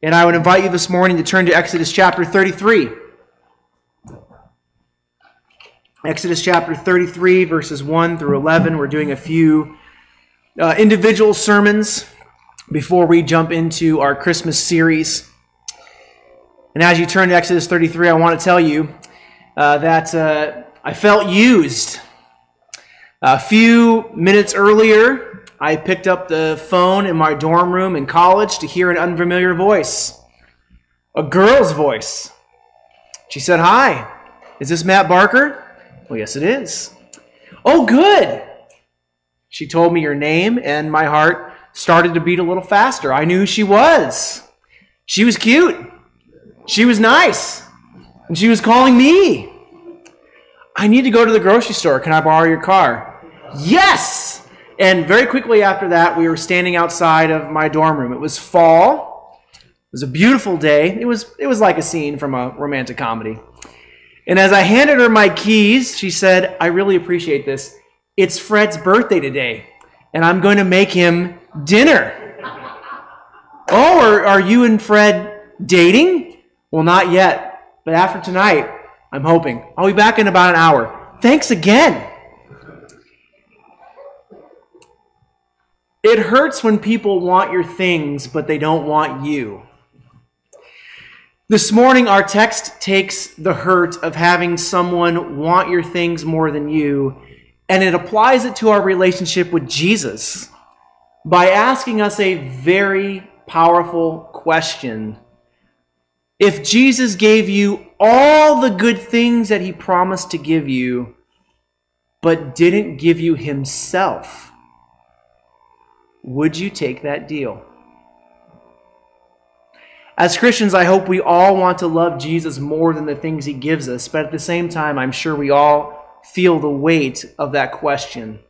And I would invite you this morning to turn to Exodus chapter 33. Exodus chapter 33, verses 1 through 11. We're doing a few uh, individual sermons before we jump into our Christmas series. And as you turn to Exodus 33, I want to tell you uh, that uh, I felt used. A few minutes earlier, I picked up the phone in my dorm room in college to hear an unfamiliar voice a girl's voice. She said, Hi, is this Matt Barker? Well, yes, it is. Oh, good. She told me your name, and my heart started to beat a little faster. I knew who she was. She was cute. She was nice. And she was calling me. I need to go to the grocery store. Can I borrow your car? Yes! And very quickly after that, we were standing outside of my dorm room. It was fall. It was a beautiful day. It was, it was like a scene from a romantic comedy. And as I handed her my keys, she said, I really appreciate this. It's Fred's birthday today, and I'm going to make him dinner. Oh, are, are you and Fred dating? Well, not yet, but after tonight, I'm hoping. I'll be back in about an hour. Thanks again. It hurts when people want your things, but they don't want you. This morning, our text takes the hurt of having someone want your things more than you, and it applies it to our relationship with Jesus by asking us a very powerful question. If Jesus gave you all the good things that he promised to give you, but didn't give you himself, would you take that deal? As Christians, I hope we all want to love Jesus more than the things he gives us, but at the same time, I'm sure we all feel the weight of that question.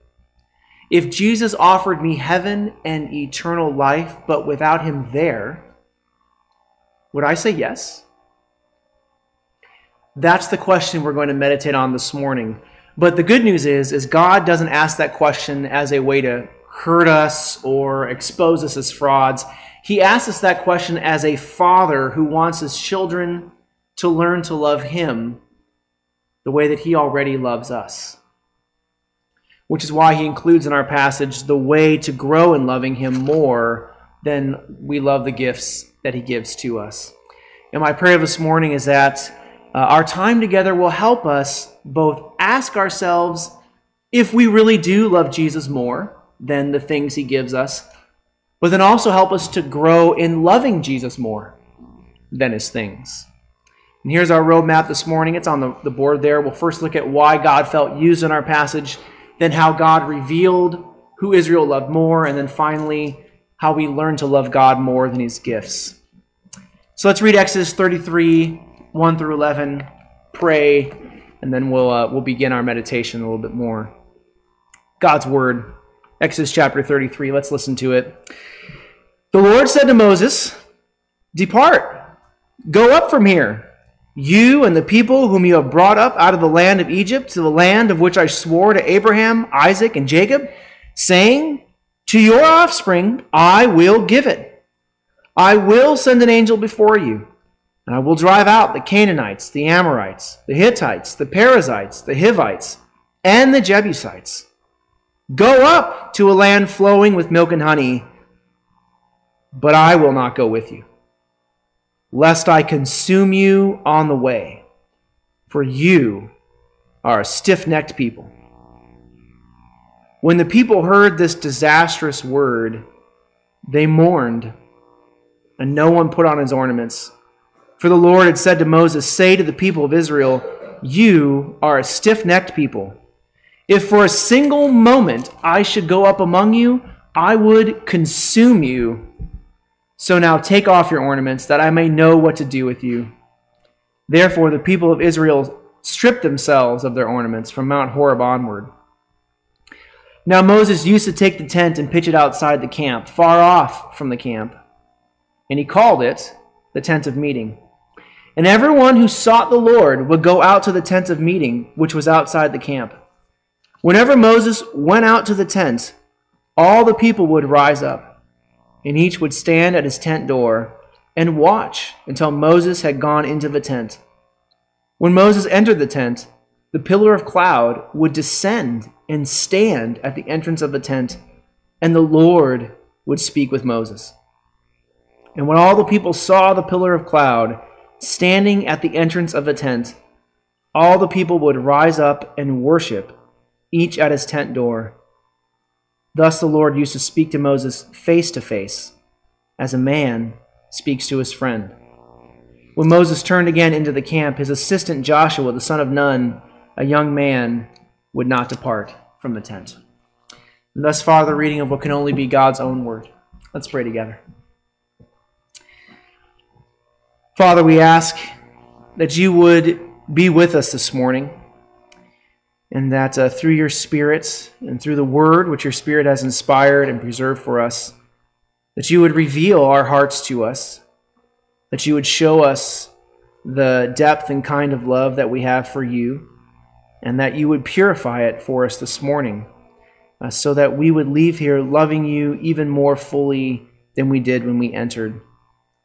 If Jesus offered me heaven and eternal life, but without him there, would I say yes? That's the question we're going to meditate on this morning. But the good news is, is God doesn't ask that question as a way to hurt us or expose us as frauds. He asks us that question as a father who wants his children to learn to love him the way that he already loves us. Which is why he includes in our passage the way to grow in loving him more than we love the gifts that he gives to us. And my prayer this morning is that uh, our time together will help us both ask ourselves if we really do love Jesus more than the things he gives us but then also help us to grow in loving Jesus more than his things. And here's our roadmap this morning. It's on the, the board there. We'll first look at why God felt used in our passage, then how God revealed who Israel loved more, and then finally, how we learn to love God more than his gifts. So let's read Exodus 33, 1 through 11, pray, and then we'll, uh, we'll begin our meditation a little bit more. God's Word. Exodus chapter 33. Let's listen to it. The Lord said to Moses, Depart, go up from here, you and the people whom you have brought up out of the land of Egypt to the land of which I swore to Abraham, Isaac, and Jacob, saying, To your offspring I will give it. I will send an angel before you, and I will drive out the Canaanites, the Amorites, the Hittites, the Perizzites, the Hivites, and the Jebusites Go up to a land flowing with milk and honey, but I will not go with you, lest I consume you on the way, for you are a stiff necked people. When the people heard this disastrous word, they mourned, and no one put on his ornaments. For the Lord had said to Moses, Say to the people of Israel, You are a stiff necked people. If for a single moment I should go up among you, I would consume you. So now take off your ornaments, that I may know what to do with you. Therefore, the people of Israel stripped themselves of their ornaments from Mount Horeb onward. Now Moses used to take the tent and pitch it outside the camp, far off from the camp. And he called it the tent of meeting. And everyone who sought the Lord would go out to the tent of meeting, which was outside the camp. Whenever Moses went out to the tent, all the people would rise up, and each would stand at his tent door and watch until Moses had gone into the tent. When Moses entered the tent, the pillar of cloud would descend and stand at the entrance of the tent, and the Lord would speak with Moses. And when all the people saw the pillar of cloud standing at the entrance of the tent, all the people would rise up and worship, each at his tent door. Thus the Lord used to speak to Moses face to face, as a man speaks to his friend. When Moses turned again into the camp, his assistant Joshua, the son of Nun, a young man, would not depart from the tent. And thus far, the reading of what can only be God's own word. Let's pray together. Father, we ask that you would be with us this morning, and that uh, through your Spirit and through the word which your Spirit has inspired and preserved for us, that you would reveal our hearts to us, that you would show us the depth and kind of love that we have for you, and that you would purify it for us this morning, uh, so that we would leave here loving you even more fully than we did when we entered,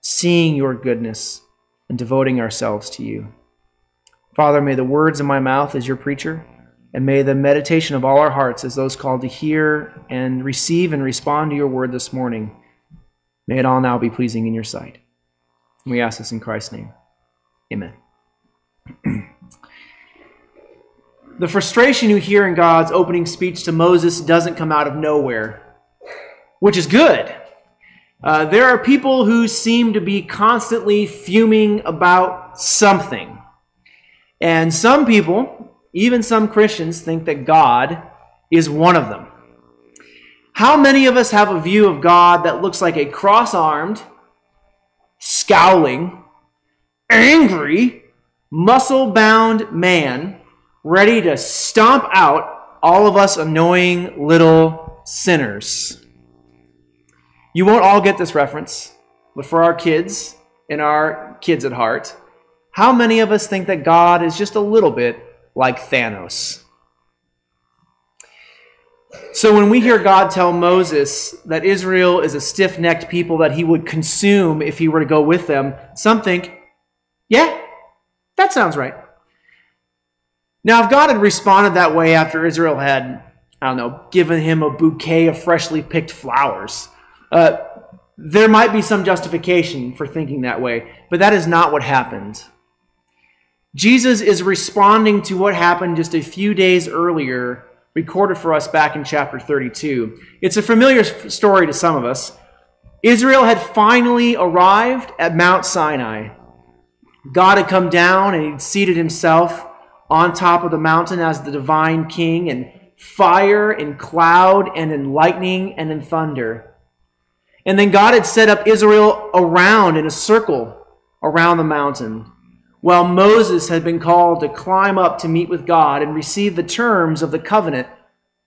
seeing your goodness and devoting ourselves to you. Father, may the words of my mouth as your preacher, and may the meditation of all our hearts as those called to hear and receive and respond to your word this morning May it all now be pleasing in your sight. We ask this in Christ's name. Amen. the frustration you hear in God's opening speech to Moses doesn't come out of nowhere, which is good. Uh, there are people who seem to be constantly fuming about something. And some people, even some Christians, think that God is one of them. How many of us have a view of God that looks like a cross armed, scowling, angry, muscle bound man ready to stomp out all of us annoying little sinners? You won't all get this reference, but for our kids and our kids at heart, how many of us think that God is just a little bit like Thanos? So when we hear God tell Moses that Israel is a stiff necked people that he would consume if he were to go with them, some think, yeah, that sounds right. Now, if God had responded that way after Israel had, I don't know, given him a bouquet of freshly picked flowers, uh, there might be some justification for thinking that way, but that is not what happened. Jesus is responding to what happened just a few days earlier recorded for us back in chapter 32. It's a familiar story to some of us. Israel had finally arrived at Mount Sinai. God had come down and he'd seated himself on top of the mountain as the divine king in fire and cloud and in lightning and in thunder. And then God had set up Israel around in a circle around the mountain while Moses had been called to climb up to meet with God and receive the terms of the covenant,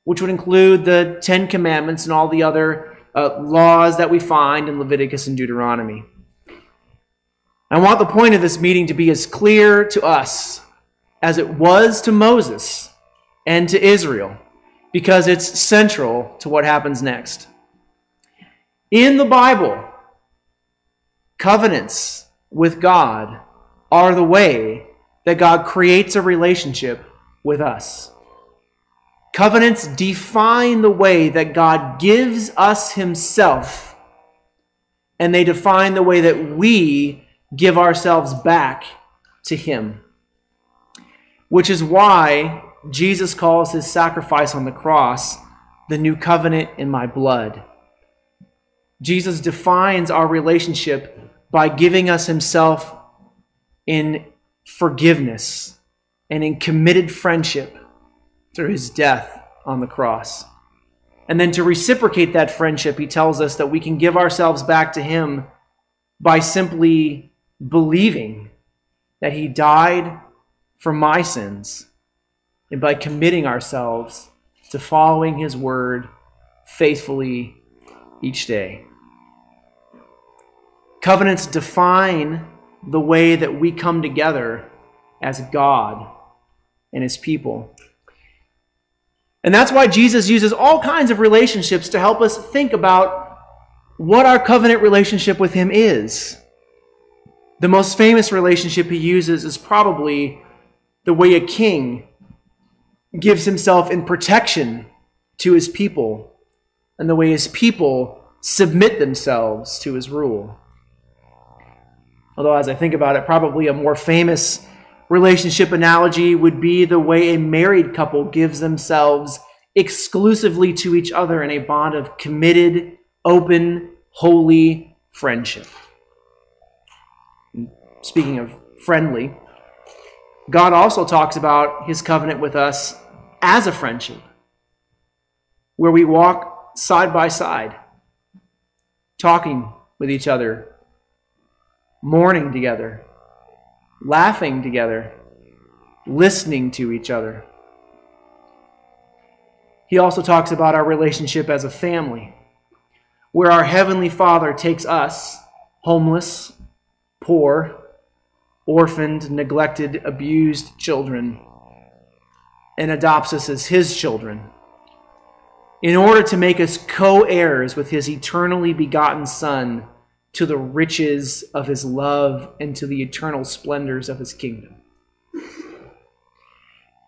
which would include the Ten Commandments and all the other uh, laws that we find in Leviticus and Deuteronomy. I want the point of this meeting to be as clear to us as it was to Moses and to Israel, because it's central to what happens next. In the Bible, covenants with God are the way that God creates a relationship with us. Covenants define the way that God gives us Himself, and they define the way that we give ourselves back to Him. Which is why Jesus calls His sacrifice on the cross the new covenant in my blood. Jesus defines our relationship by giving us Himself in forgiveness and in committed friendship through his death on the cross. And then to reciprocate that friendship, he tells us that we can give ourselves back to him by simply believing that he died for my sins and by committing ourselves to following his word faithfully each day. Covenants define the way that we come together as God and his people. And that's why Jesus uses all kinds of relationships to help us think about what our covenant relationship with him is. The most famous relationship he uses is probably the way a king gives himself in protection to his people and the way his people submit themselves to his rule. Although, as I think about it, probably a more famous relationship analogy would be the way a married couple gives themselves exclusively to each other in a bond of committed, open, holy friendship. Speaking of friendly, God also talks about his covenant with us as a friendship, where we walk side by side, talking with each other, mourning together, laughing together, listening to each other. He also talks about our relationship as a family, where our Heavenly Father takes us, homeless, poor, orphaned, neglected, abused children, and adopts us as His children in order to make us co heirs with His eternally begotten Son to the riches of his love and to the eternal splendors of his kingdom.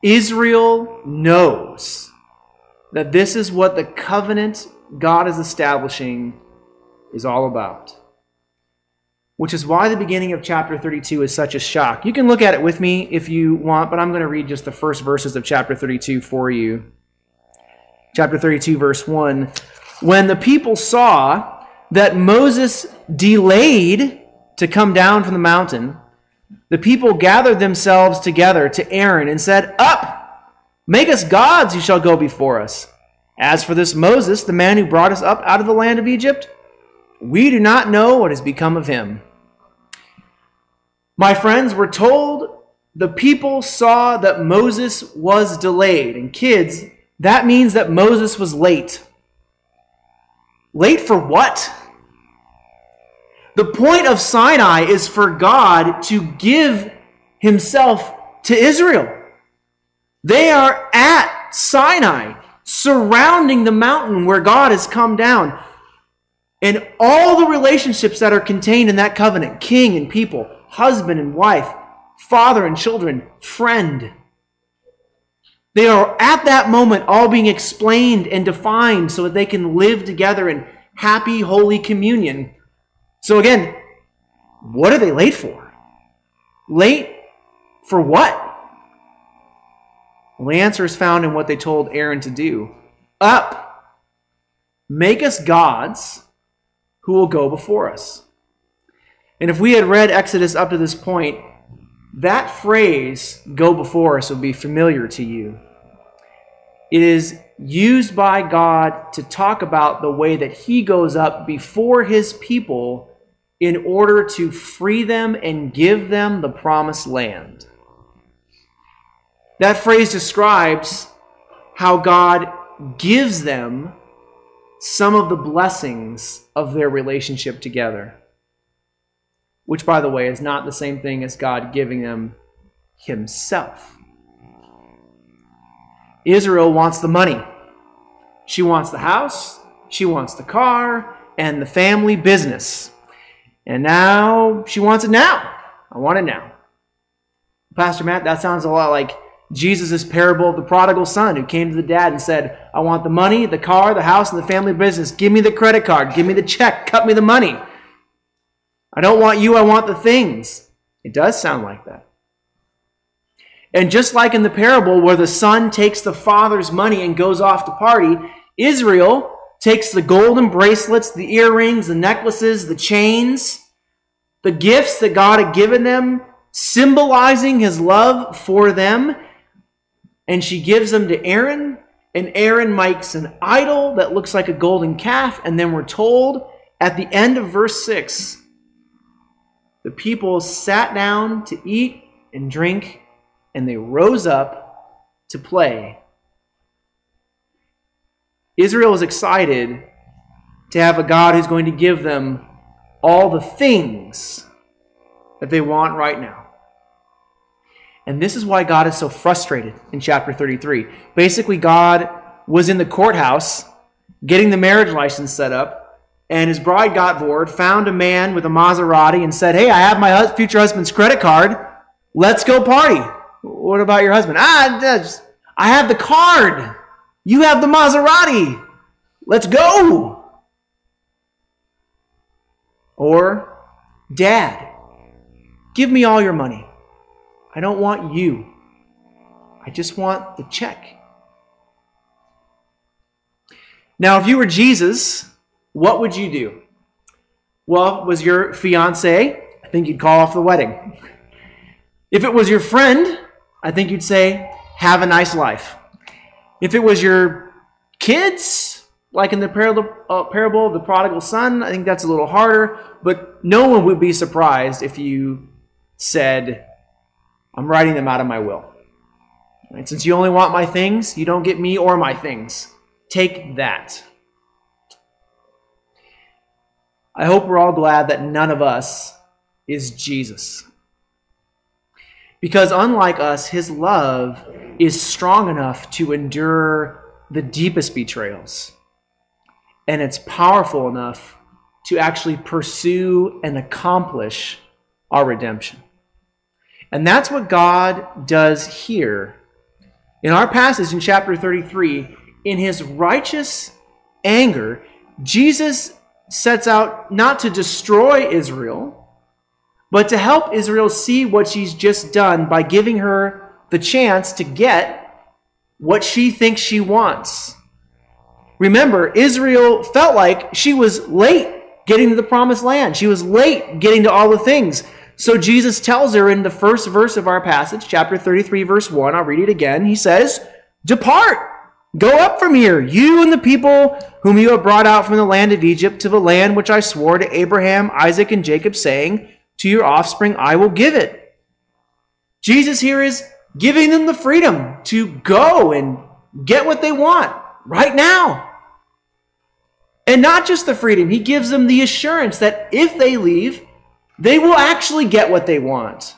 Israel knows that this is what the covenant God is establishing is all about. Which is why the beginning of chapter 32 is such a shock. You can look at it with me if you want, but I'm going to read just the first verses of chapter 32 for you. Chapter 32, verse 1. When the people saw that Moses delayed to come down from the mountain, the people gathered themselves together to Aaron and said, Up, make us gods who shall go before us. As for this Moses, the man who brought us up out of the land of Egypt, we do not know what has become of him. My friends, we're told the people saw that Moses was delayed. And kids, that means that Moses was late. Late for what? The point of Sinai is for God to give himself to Israel. They are at Sinai, surrounding the mountain where God has come down. And all the relationships that are contained in that covenant king and people, husband and wife, father and children, friend they are at that moment all being explained and defined so that they can live together in happy, holy communion. So, again, what are they late for? Late for what? Well, the answer is found in what they told Aaron to do. Up, make us gods who will go before us. And if we had read Exodus up to this point, that phrase, go before us, would be familiar to you. It is used by God to talk about the way that He goes up before His people in order to free them and give them the promised land. That phrase describes how God gives them some of the blessings of their relationship together. Which, by the way, is not the same thing as God giving them Himself. Israel wants the money. She wants the house, she wants the car, and the family business. And now she wants it now. I want it now. Pastor Matt, that sounds a lot like Jesus' parable of the prodigal son who came to the dad and said, I want the money, the car, the house, and the family business. Give me the credit card. Give me the check. Cut me the money. I don't want you. I want the things. It does sound like that. And just like in the parable where the son takes the father's money and goes off to party, Israel takes the golden bracelets, the earrings, the necklaces, the chains, the gifts that God had given them, symbolizing his love for them, and she gives them to Aaron. And Aaron makes an idol that looks like a golden calf. And then we're told at the end of verse 6 the people sat down to eat and drink and they rose up to play. Israel is excited to have a God who's going to give them all the things that they want right now. And this is why God is so frustrated in chapter 33. Basically, God was in the courthouse getting the marriage license set up, and his bride got bored, found a man with a Maserati, and said, Hey, I have my future husband's credit card. Let's go party. What about your husband? Ah, I have the card. You have the Maserati. Let's go. Or, Dad, give me all your money. I don't want you. I just want the check. Now, if you were Jesus, what would you do? Well, was your fiance? I think you'd call off the wedding. If it was your friend, I think you'd say, have a nice life. If it was your kids, like in the parable, uh, parable of the prodigal son, I think that's a little harder, but no one would be surprised if you said, I'm writing them out of my will. Since you only want my things, you don't get me or my things. Take that. I hope we're all glad that none of us is Jesus. Because unlike us, his love is strong enough to endure the deepest betrayals. And it's powerful enough to actually pursue and accomplish our redemption. And that's what God does here. In our passage in chapter 33, in his righteous anger, Jesus sets out not to destroy Israel, but to help Israel see what she's just done by giving her the chance to get what she thinks she wants. Remember, Israel felt like she was late getting to the promised land. She was late getting to all the things. So Jesus tells her in the first verse of our passage, chapter 33, verse 1, I'll read it again. He says, Depart Go up from here, you and the people whom you have brought out from the land of Egypt to the land which I swore to Abraham, Isaac, and Jacob, saying, To your offspring I will give it. Jesus here is giving them the freedom to go and get what they want right now. And not just the freedom, he gives them the assurance that if they leave, they will actually get what they want.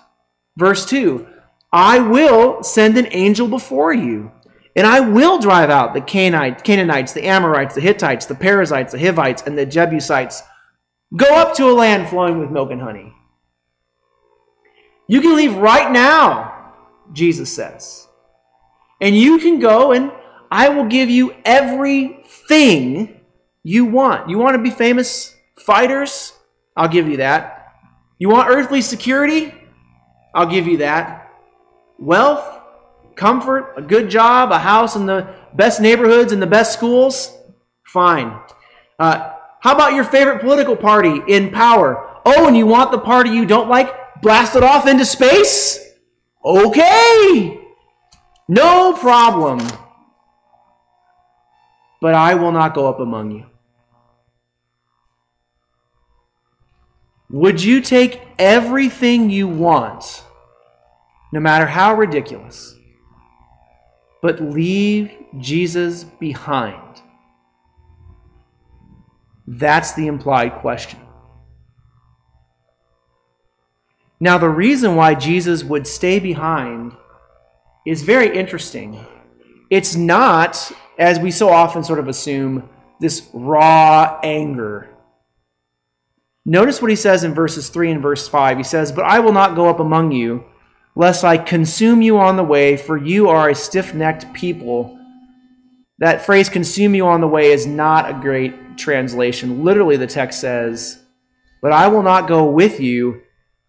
Verse 2 I will send an angel before you and I will drive out the Canaanites, the Amorites, the Hittites, the Perizzites, the Hivites, and the Jebusites. Go up to a land flowing with milk and honey. You can leave right now, Jesus says. And you can go and I will give you everything you want. You want to be famous fighters? I'll give you that. You want earthly security? I'll give you that. Wealth? comfort, a good job, a house in the best neighborhoods and the best schools, fine. Uh, how about your favorite political party in power? Oh, and you want the party you don't like blasted off into space? Okay, no problem. But I will not go up among you. Would you take everything you want, no matter how ridiculous? but leave Jesus behind? That's the implied question. Now, the reason why Jesus would stay behind is very interesting. It's not, as we so often sort of assume, this raw anger. Notice what he says in verses 3 and verse 5. He says, But I will not go up among you lest I consume you on the way, for you are a stiff necked people. That phrase, consume you on the way, is not a great translation. Literally, the text says, But I will not go with you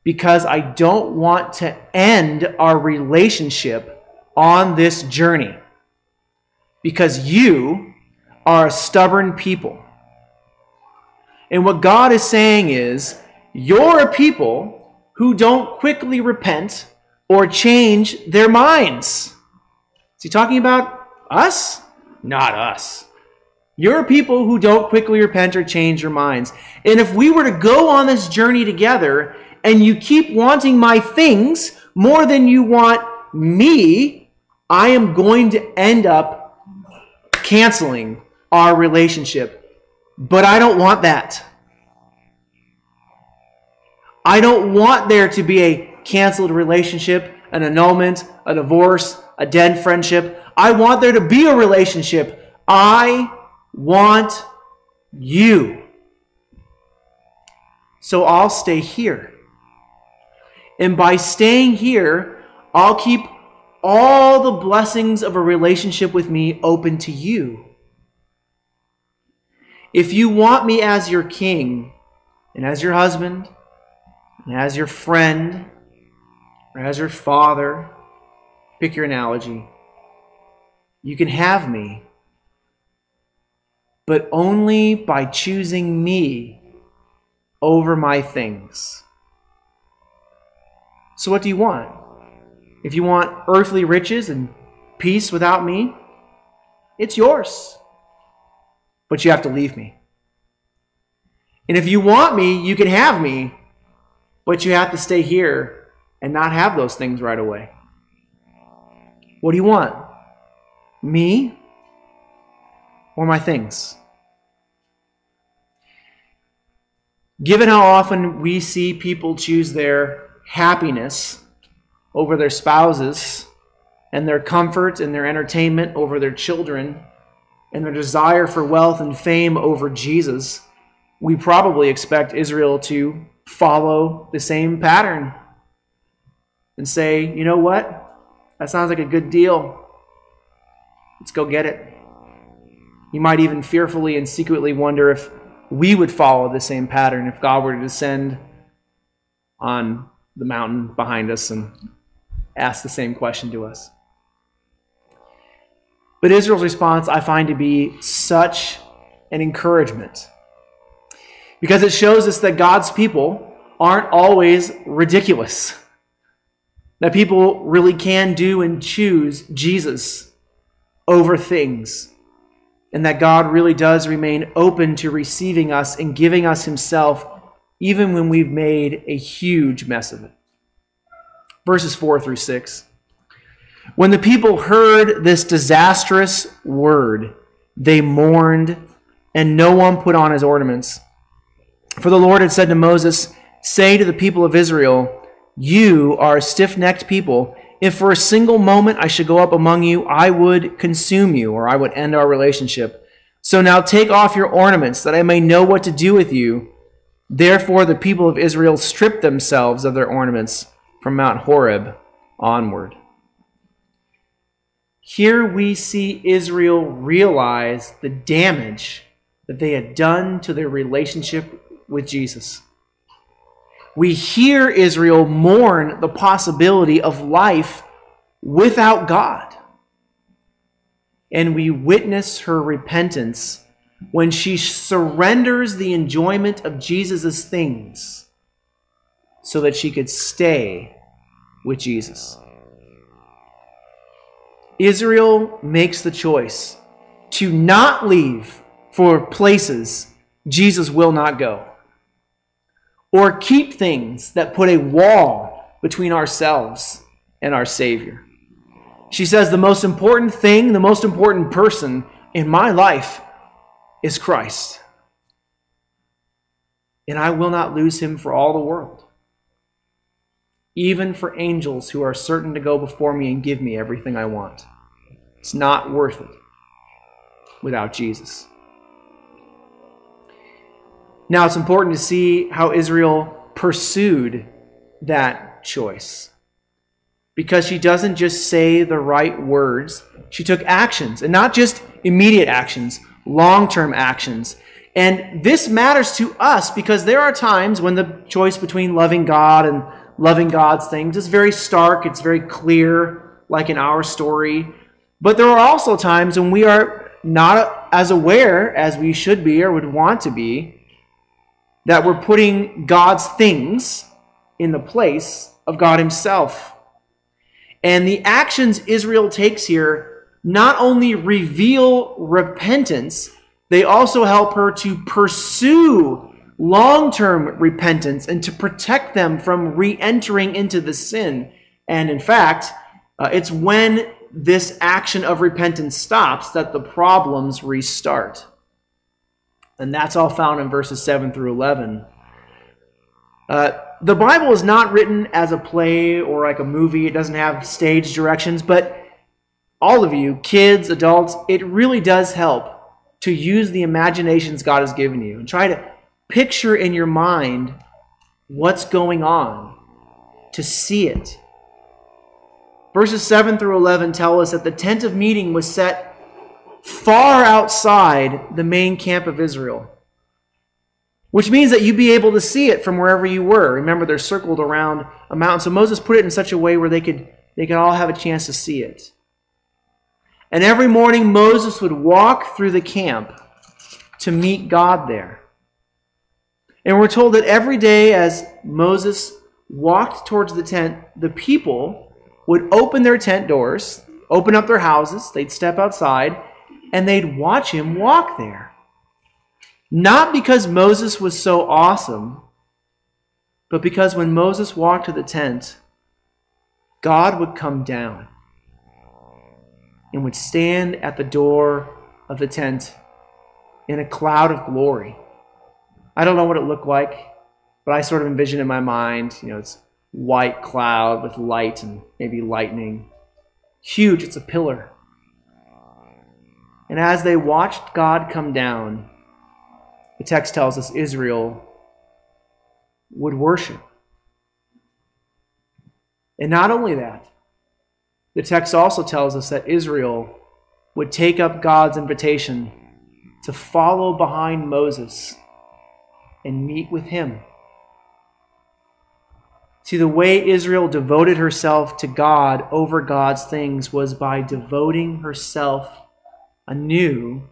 because I don't want to end our relationship on this journey. Because you are a stubborn people. And what God is saying is, you're a people who don't quickly repent or change their minds. Is he talking about us? Not us. You're people who don't quickly repent or change your minds. And if we were to go on this journey together and you keep wanting my things more than you want me, I am going to end up canceling our relationship. But I don't want that. I don't want there to be a canceled relationship, an annulment, a divorce, a dead friendship. I want there to be a relationship. I want you. So I'll stay here. And by staying here, I'll keep all the blessings of a relationship with me open to you. If you want me as your king, and as your husband, and as your friend, or as your father, pick your analogy, you can have me, but only by choosing me over my things. So, what do you want? If you want earthly riches and peace without me, it's yours. But you have to leave me. And if you want me, you can have me, but you have to stay here and not have those things right away. What do you want? Me or my things? Given how often we see people choose their happiness over their spouses, and their comfort and their entertainment over their children, and their desire for wealth and fame over Jesus, we probably expect Israel to follow the same pattern and say, you know what? That sounds like a good deal. Let's go get it. You might even fearfully and secretly wonder if we would follow the same pattern if God were to descend on the mountain behind us and ask the same question to us. But Israel's response I find to be such an encouragement because it shows us that God's people aren't always ridiculous. That people really can do and choose Jesus over things. And that God really does remain open to receiving us and giving us Himself, even when we've made a huge mess of it verses 4 through 6. When the people heard this disastrous word, they mourned, and no one put on his ornaments. For the Lord had said to Moses, Say to the people of Israel, You are a stiff necked people. If for a single moment I should go up among you, I would consume you, or I would end our relationship. So now take off your ornaments, that I may know what to do with you. Therefore, the people of Israel stripped themselves of their ornaments from Mount Horeb onward. Here we see Israel realize the damage that they had done to their relationship with Jesus. We hear Israel mourn the possibility of life without God. And we witness her repentance when she surrenders the enjoyment of Jesus' things so that she could stay with Jesus. Israel makes the choice to not leave for places Jesus will not go, or keep things that put a wall between ourselves and our Savior. She says, The most important thing, the most important person in my life is Christ. And I will not lose him for all the world even for angels who are certain to go before me and give me everything I want. It's not worth it without Jesus. Now, it's important to see how Israel pursued that choice. Because she doesn't just say the right words, she took actions, and not just immediate actions, long term actions. And this matters to us because there are times when the choice between loving God and loving God's things. is very stark, it's very clear, like in our story. But there are also times when we are not as aware as we should be or would want to be that we're putting God's things in the place of God Himself. And the actions Israel takes here not only reveal repentance, they also help her to pursue long term repentance and to protect them from re entering into the sin. And in fact, uh, it's when this action of repentance stops that the problems restart. And that's all found in verses 7 through 11. Uh, the Bible is not written as a play or like a movie, it doesn't have stage directions, but all of you, kids, adults, it really does help to use the imaginations God has given you and try to picture in your mind what's going on, to see it. Verses 7 through 11 tell us that the tent of meeting was set far outside the main camp of Israel, which means that you'd be able to see it from wherever you were. Remember, they're circled around a mountain. So Moses put it in such a way where they could, they could all have a chance to see it. And every morning, Moses would walk through the camp to meet God there. And we're told that every day as Moses walked towards the tent, the people would open their tent doors, open up their houses, they'd step outside, and they'd watch him walk there. Not because Moses was so awesome, but because when Moses walked to the tent, God would come down and would stand at the door of the tent in a cloud of glory. I don't know what it looked like, but I sort of envision in my mind, you know, it's white cloud with light and maybe lightning. Huge, it's a pillar. And as they watched God come down, the text tells us Israel would worship. And not only that, the text also tells us that Israel would take up God's invitation to follow behind Moses and meet with him. See, the way Israel devoted herself to God over God's things was by devoting herself anew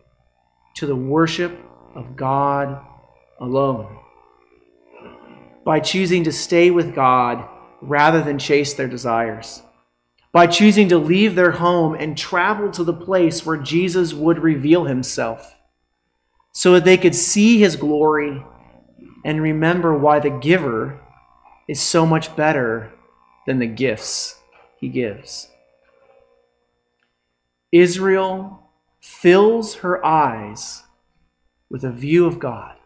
to the worship of God alone. By choosing to stay with God rather than chase their desires. By choosing to leave their home and travel to the place where Jesus would reveal himself so that they could see his glory and remember why the giver is so much better than the gifts he gives. Israel fills her eyes with a view of God.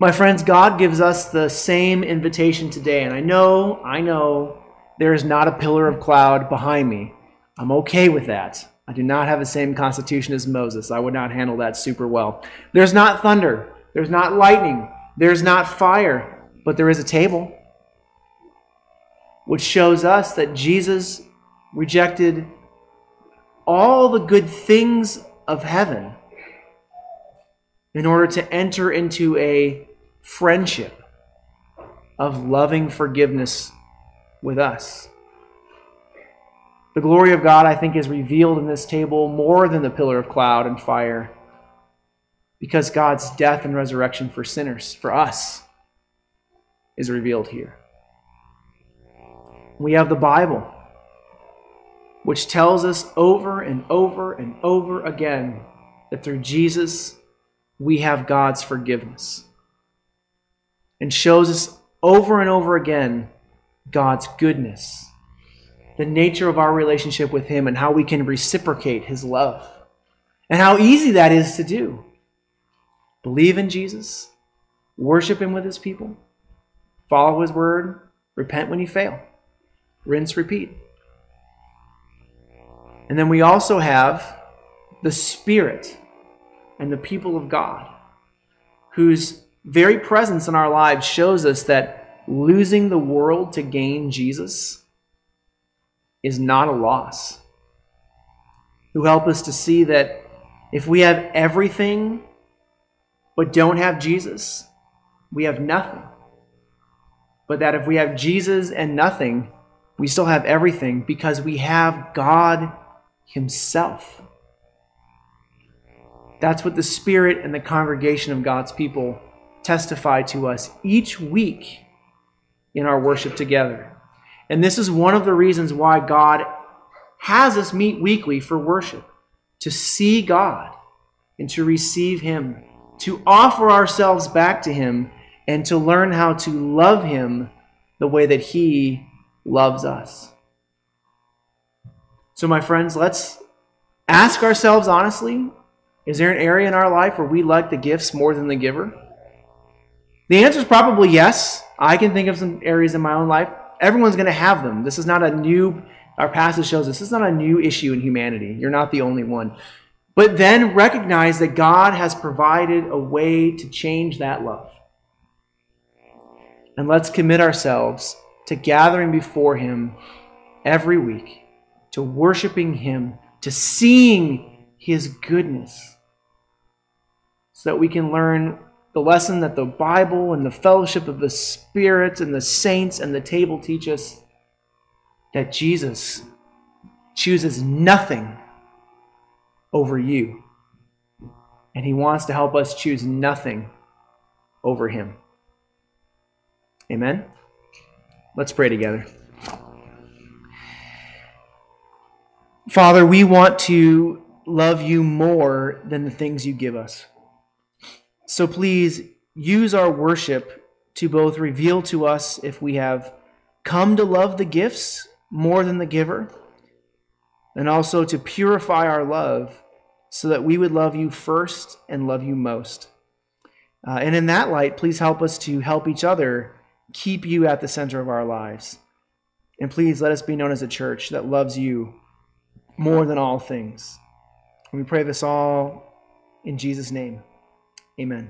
My friends, God gives us the same invitation today. And I know, I know there is not a pillar of cloud behind me. I'm okay with that. I do not have the same constitution as Moses. I would not handle that super well. There's not thunder. There's not lightning. There's not fire. But there is a table, which shows us that Jesus rejected all the good things of heaven in order to enter into a friendship of loving forgiveness with us. The glory of God, I think, is revealed in this table more than the pillar of cloud and fire because God's death and resurrection for sinners, for us, is revealed here. We have the Bible, which tells us over and over and over again that through Jesus we have God's forgiveness, and shows us over and over again God's goodness the nature of our relationship with Him and how we can reciprocate His love. And how easy that is to do. Believe in Jesus, worship Him with His people, follow His word, repent when you fail, rinse, repeat. And then we also have the Spirit and the people of God, whose very presence in our lives shows us that losing the world to gain Jesus is not a loss. Who help us to see that if we have everything but don't have Jesus, we have nothing. But that if we have Jesus and nothing, we still have everything because we have God Himself. That's what the Spirit and the congregation of God's people testify to us each week in our worship together. And this is one of the reasons why God has us meet weekly for worship to see God and to receive Him, to offer ourselves back to Him, and to learn how to love Him the way that He loves us. So, my friends, let's ask ourselves honestly is there an area in our life where we like the gifts more than the giver? The answer is probably yes. I can think of some areas in my own life everyone's going to have them. This is not a new, our passage shows this is not a new issue in humanity. You're not the only one. But then recognize that God has provided a way to change that love. And let's commit ourselves to gathering before Him every week, to worshiping Him, to seeing His goodness, so that we can learn the lesson that the Bible and the fellowship of the Spirit and the saints and the table teach us that Jesus chooses nothing over you. And he wants to help us choose nothing over him. Amen? Let's pray together. Father, we want to love you more than the things you give us. So please use our worship to both reveal to us if we have come to love the gifts more than the giver, and also to purify our love so that we would love you first and love you most. Uh, and in that light, please help us to help each other keep you at the center of our lives. And please let us be known as a church that loves you more than all things. We pray this all in Jesus' name. Amen.